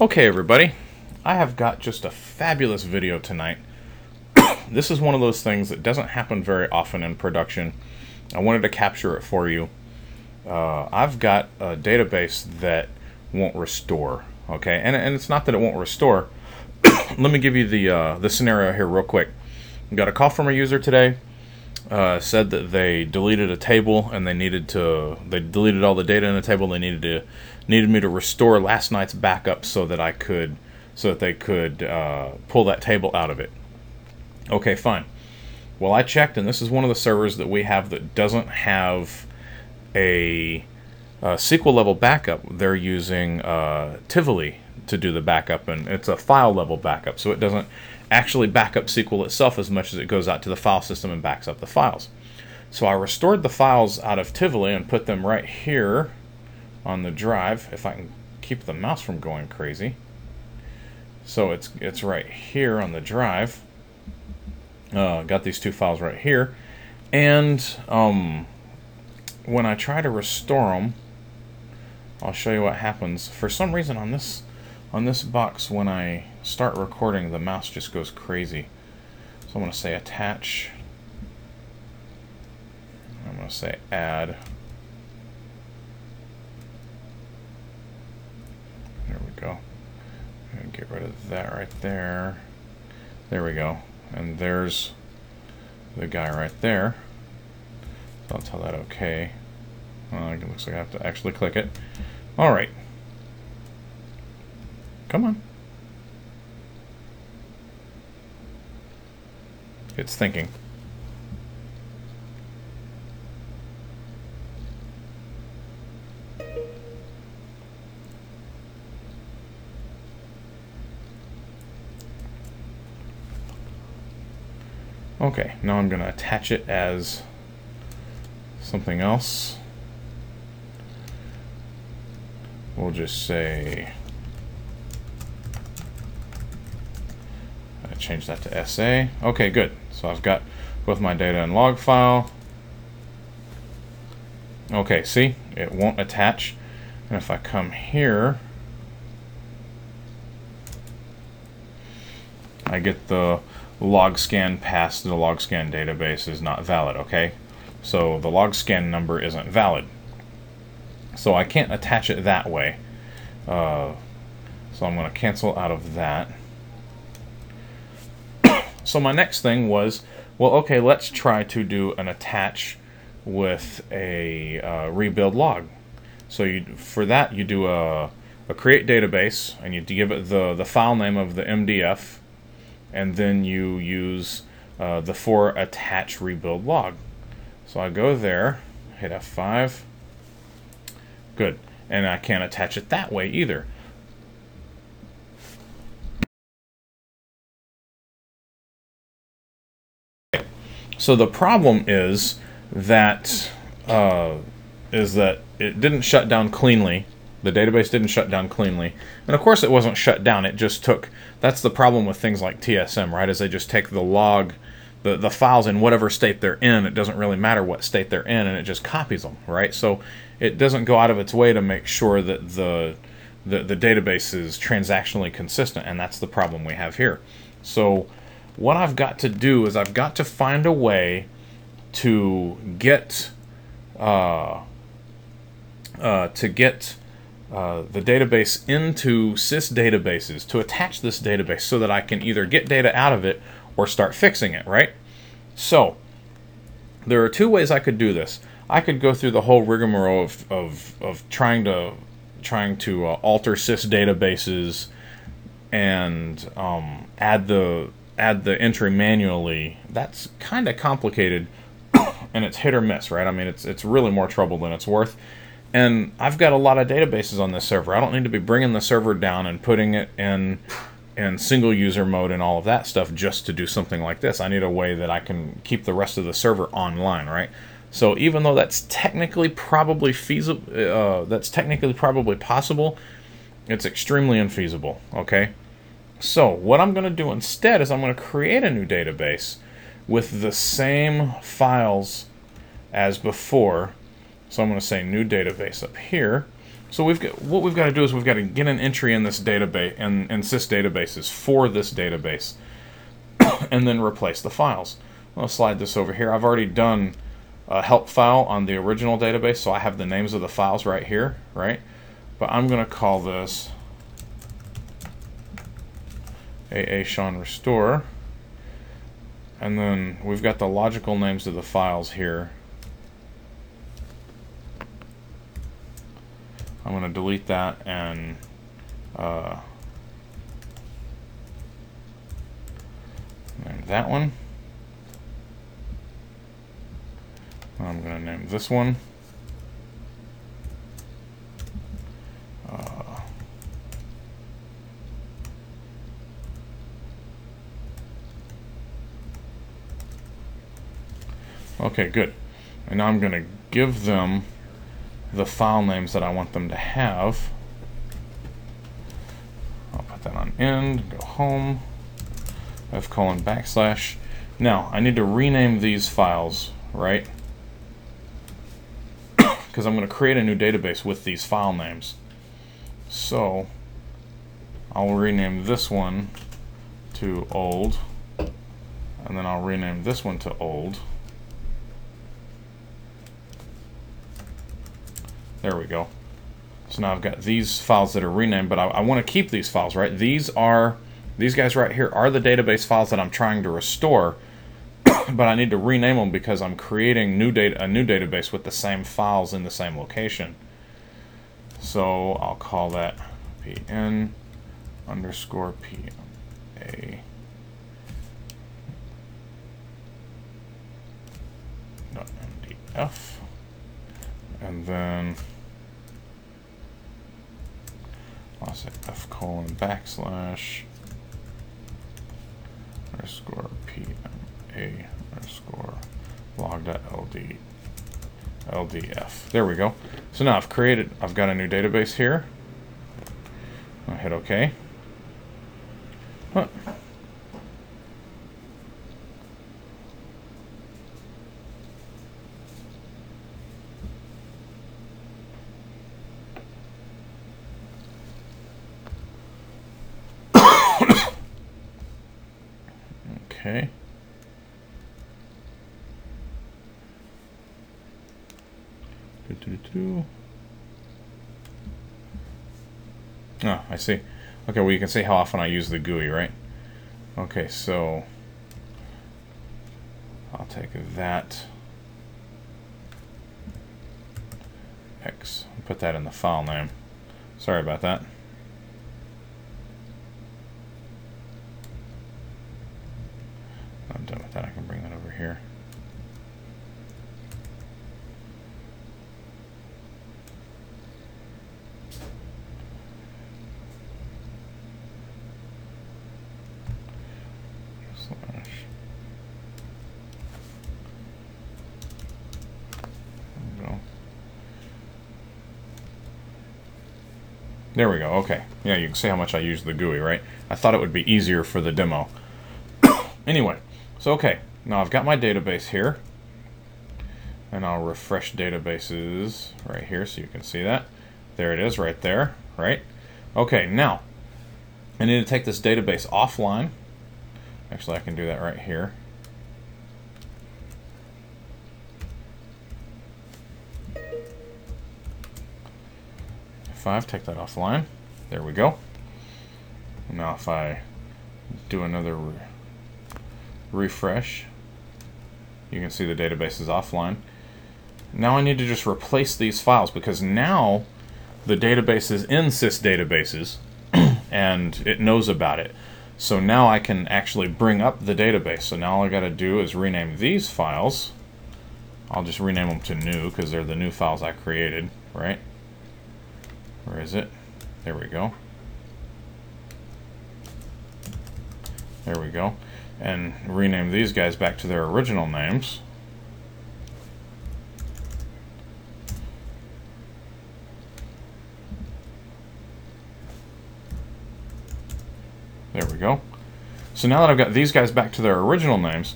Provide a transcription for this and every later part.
Okay, everybody, I have got just a fabulous video tonight. this is one of those things that doesn't happen very often in production. I wanted to capture it for you. Uh, I've got a database that won't restore, okay? And, and it's not that it won't restore. Let me give you the, uh, the scenario here real quick. Got a call from a user today. Uh, said that they deleted a table and they needed to they deleted all the data in the table they needed to needed me to restore last night's backup so that I could, so that they could uh, pull that table out of it. Okay, fine. Well, I checked, and this is one of the servers that we have that doesn't have a, a SQL level backup. They're using uh, Tivoli to do the backup, and it's a file level backup, so it doesn't actually back up SQL itself as much as it goes out to the file system and backs up the files. So I restored the files out of Tivoli and put them right here on the drive if I can keep the mouse from going crazy. So it's it's right here on the drive. Uh, got these two files right here, and um, when I try to restore them, I'll show you what happens. For some reason on this on this box, when I start recording, the mouse just goes crazy. So I'm going to say attach. I'm going to say add. Go. And get rid of that right there. There we go. And there's the guy right there. So I'll tell that okay. Uh, it looks like I have to actually click it. All right. Come on. It's thinking. Okay, now I'm going to attach it as something else. We'll just say, I change that to SA. Okay, good. So I've got both my data and log file. Okay, see, it won't attach. And if I come here, I get the log scan past the log scan database is not valid, okay? So the log scan number isn't valid. So I can't attach it that way. Uh, so I'm going to cancel out of that. so my next thing was, well, okay, let's try to do an attach with a uh, rebuild log. So you, for that, you do a, a create database, and you give it the, the file name of the MDF, and then you use uh, the for attach rebuild log. So I go there, hit F5, good, and I can't attach it that way either. So the problem is that uh, is that it didn't shut down cleanly the database didn't shut down cleanly. And of course it wasn't shut down, it just took, that's the problem with things like TSM, right, is they just take the log, the, the files in whatever state they're in, it doesn't really matter what state they're in, and it just copies them, right? So it doesn't go out of its way to make sure that the, the, the database is transactionally consistent, and that's the problem we have here. So what I've got to do is I've got to find a way to get uh, uh, to get uh, the database into sys databases to attach this database so that I can either get data out of it or start fixing it, right? So, there are two ways I could do this. I could go through the whole rigmarole of, of, of trying to trying to uh, alter sys databases and um, add the add the entry manually. That's kind of complicated, and it's hit or miss, right? I mean, it's it's really more trouble than it's worth. And I've got a lot of databases on this server. I don't need to be bringing the server down and putting it in in single user mode and all of that stuff just to do something like this. I need a way that I can keep the rest of the server online, right? So even though that's technically probably feasible, uh, that's technically probably possible, it's extremely infeasible, okay? So what I'm going to do instead is I'm going to create a new database with the same files as before, so I'm going to say new database up here. So we've got what we've got to do is we've got to get an entry in this database and in, in sys databases for this database, and then replace the files. I'll slide this over here. I've already done a help file on the original database, so I have the names of the files right here, right? But I'm going to call this AA Sean Restore. And then we've got the logical names of the files here. I'm going to delete that and uh, name that one. I'm going to name this one. Uh, okay, good. And now I'm going to give them the file names that I want them to have. I'll put that on end, go home, f colon backslash. Now, I need to rename these files, right? because I'm going to create a new database with these file names. So I'll rename this one to old, and then I'll rename this one to old. There we go. So now I've got these files that are renamed, but I, I want to keep these files, right? These are, these guys right here are the database files that I'm trying to restore but I need to rename them because I'm creating new data a new database with the same files in the same location. So I'll call that pn underscore pa mdf and then I'll say f colon backslash underscore pm a underscore log.ld ldf. There we go. So now I've created, I've got a new database here. I'll hit OK. Okay. Oh, I see. Okay, well you can see how often I use the GUI, right? Okay, so I'll take that X, put that in the file name. Sorry about that. I'm done with that. I can bring that over here. There we go, okay. Yeah, you can see how much I use the GUI, right? I thought it would be easier for the demo. anyway, so okay, now I've got my database here. And I'll refresh databases right here so you can see that. There it is right there, right? Okay, now, I need to take this database offline. Actually, I can do that right here. Five, take that offline. There we go. Now if I do another re refresh, you can see the database is offline. Now I need to just replace these files because now the database is in sys databases and it knows about it. So now I can actually bring up the database. So now all I got to do is rename these files. I'll just rename them to new because they're the new files I created, right? Where is it? There we go. There we go. And rename these guys back to their original names. There we go. So now that I've got these guys back to their original names,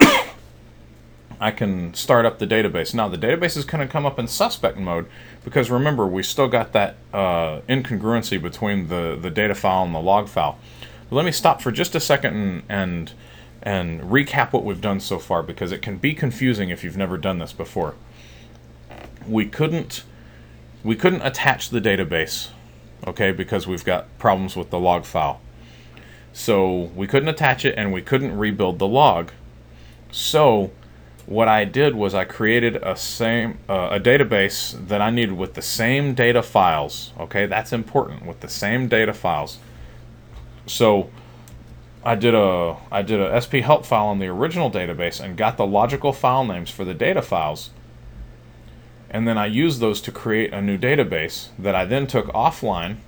I can start up the database. Now the database is going to come up in suspect mode because remember we still got that uh, incongruency between the, the data file and the log file. But let me stop for just a second and, and and recap what we've done so far because it can be confusing if you've never done this before. We couldn't we couldn't attach the database, okay, because we've got problems with the log file. So we couldn't attach it and we couldn't rebuild the log. So what I did was I created a same uh, a database that I needed with the same data files. Okay, that's important with the same data files. So I did a I did a SP help file on the original database and got the logical file names for the data files. And then I used those to create a new database that I then took offline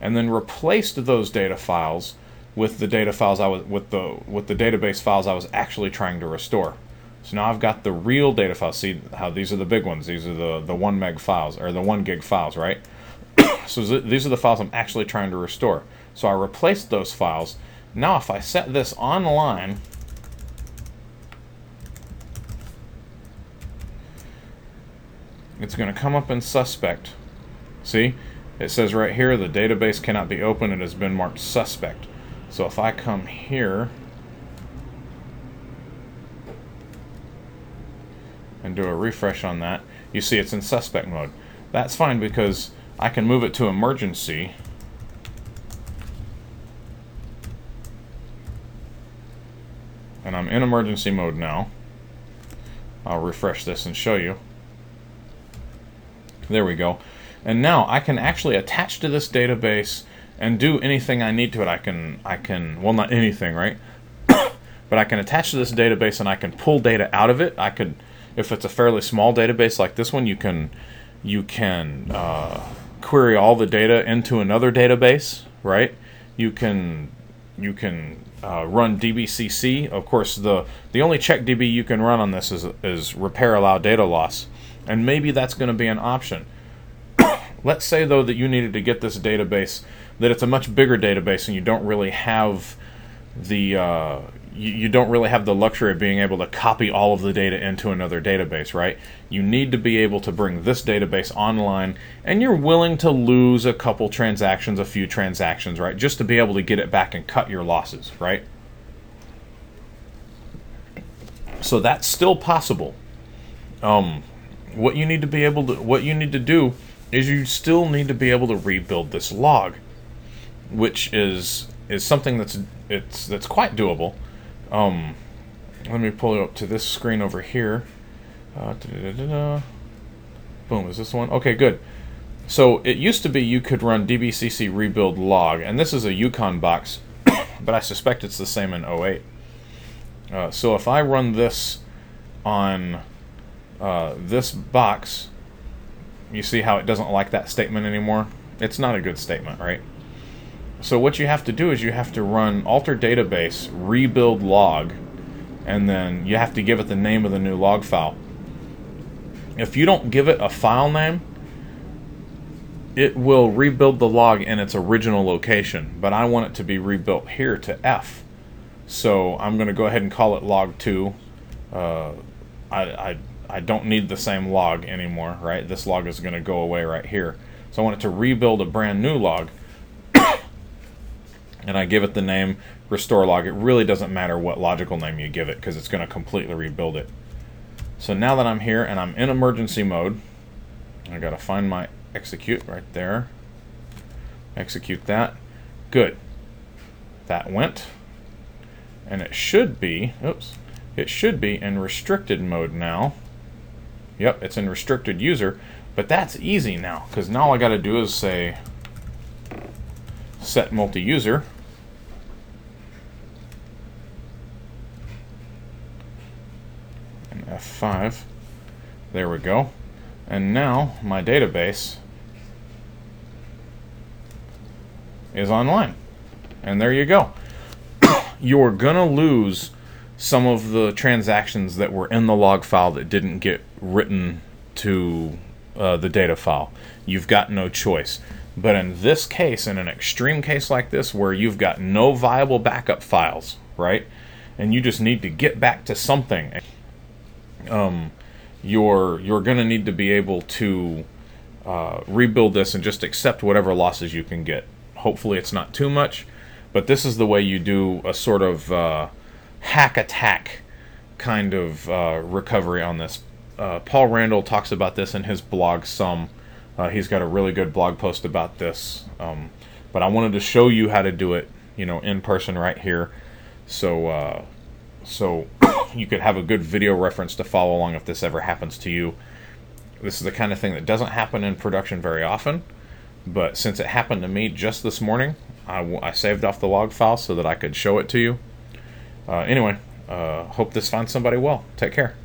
and then replaced those data files with the data files I was with the with the database files I was actually trying to restore. So now I've got the real data files. See how these are the big ones. These are the the one meg files or the one gig files, right? so these are the files I'm actually trying to restore. So I replaced those files now if I set this online, it's going to come up in suspect. See? It says right here, the database cannot be opened. It has been marked suspect. So if I come here and do a refresh on that, you see it's in suspect mode. That's fine because I can move it to emergency and I'm in emergency mode now. I'll refresh this and show you. There we go. And now I can actually attach to this database and do anything I need to it. I can, I can, well not anything, right? but I can attach to this database and I can pull data out of it. I could, if it's a fairly small database like this one, you can, you can uh, query all the data into another database, right? You can, you can uh, run DBCC. Of course, the the only check DB you can run on this is is repair allow data loss, and maybe that's going to be an option. Let's say though that you needed to get this database, that it's a much bigger database, and you don't really have the uh, you, don't really have the luxury of being able to copy all of the data into another database, right? You need to be able to bring this database online, and you're willing to lose a couple transactions, a few transactions, right? Just to be able to get it back and cut your losses, right? So that's still possible. Um, what you need to be able to, what you need to do is you still need to be able to rebuild this log, which is is something that's it's that's quite doable. Um, let me pull it up to this screen over here. Uh, Boom, is this one? Okay, good. So it used to be you could run dbcc rebuild log, and this is a Yukon box, but I suspect it's the same in 08. Uh, so if I run this on uh, this box, you see how it doesn't like that statement anymore? It's not a good statement, right? So what you have to do is you have to run alter database rebuild log and then you have to give it the name of the new log file. If you don't give it a file name, it will rebuild the log in its original location, but I want it to be rebuilt here to F. So I'm going to go ahead and call it log2. Uh, I, I, I don't need the same log anymore, right? This log is going to go away right here. So I want it to rebuild a brand new log and I give it the name restore log, it really doesn't matter what logical name you give it because it's going to completely rebuild it. So now that I'm here and I'm in emergency mode, I got to find my execute right there. Execute that. Good. That went. And it should be, oops, it should be in restricted mode now. Yep, it's in restricted user, but that's easy now because now all I got to do is say set multi-user. And F5. There we go. And now my database is online. And there you go. You're to lose some of the transactions that were in the log file that didn't get written to uh, the data file. You've got no choice. But in this case, in an extreme case like this, where you've got no viable backup files, right, and you just need to get back to something, um, you're you're going to need to be able to uh, rebuild this and just accept whatever losses you can get. Hopefully, it's not too much, but this is the way you do a sort of uh, hack attack kind of uh, recovery on this. Uh, Paul Randall talks about this in his blog some. Uh, he's got a really good blog post about this. Um, but I wanted to show you how to do it, you know, in person right here. So, uh, so you could have a good video reference to follow along if this ever happens to you. This is the kind of thing that doesn't happen in production very often, but since it happened to me just this morning, I, I saved off the log file so that I could show it to you. Uh, anyway, uh, hope this finds somebody well. Take care.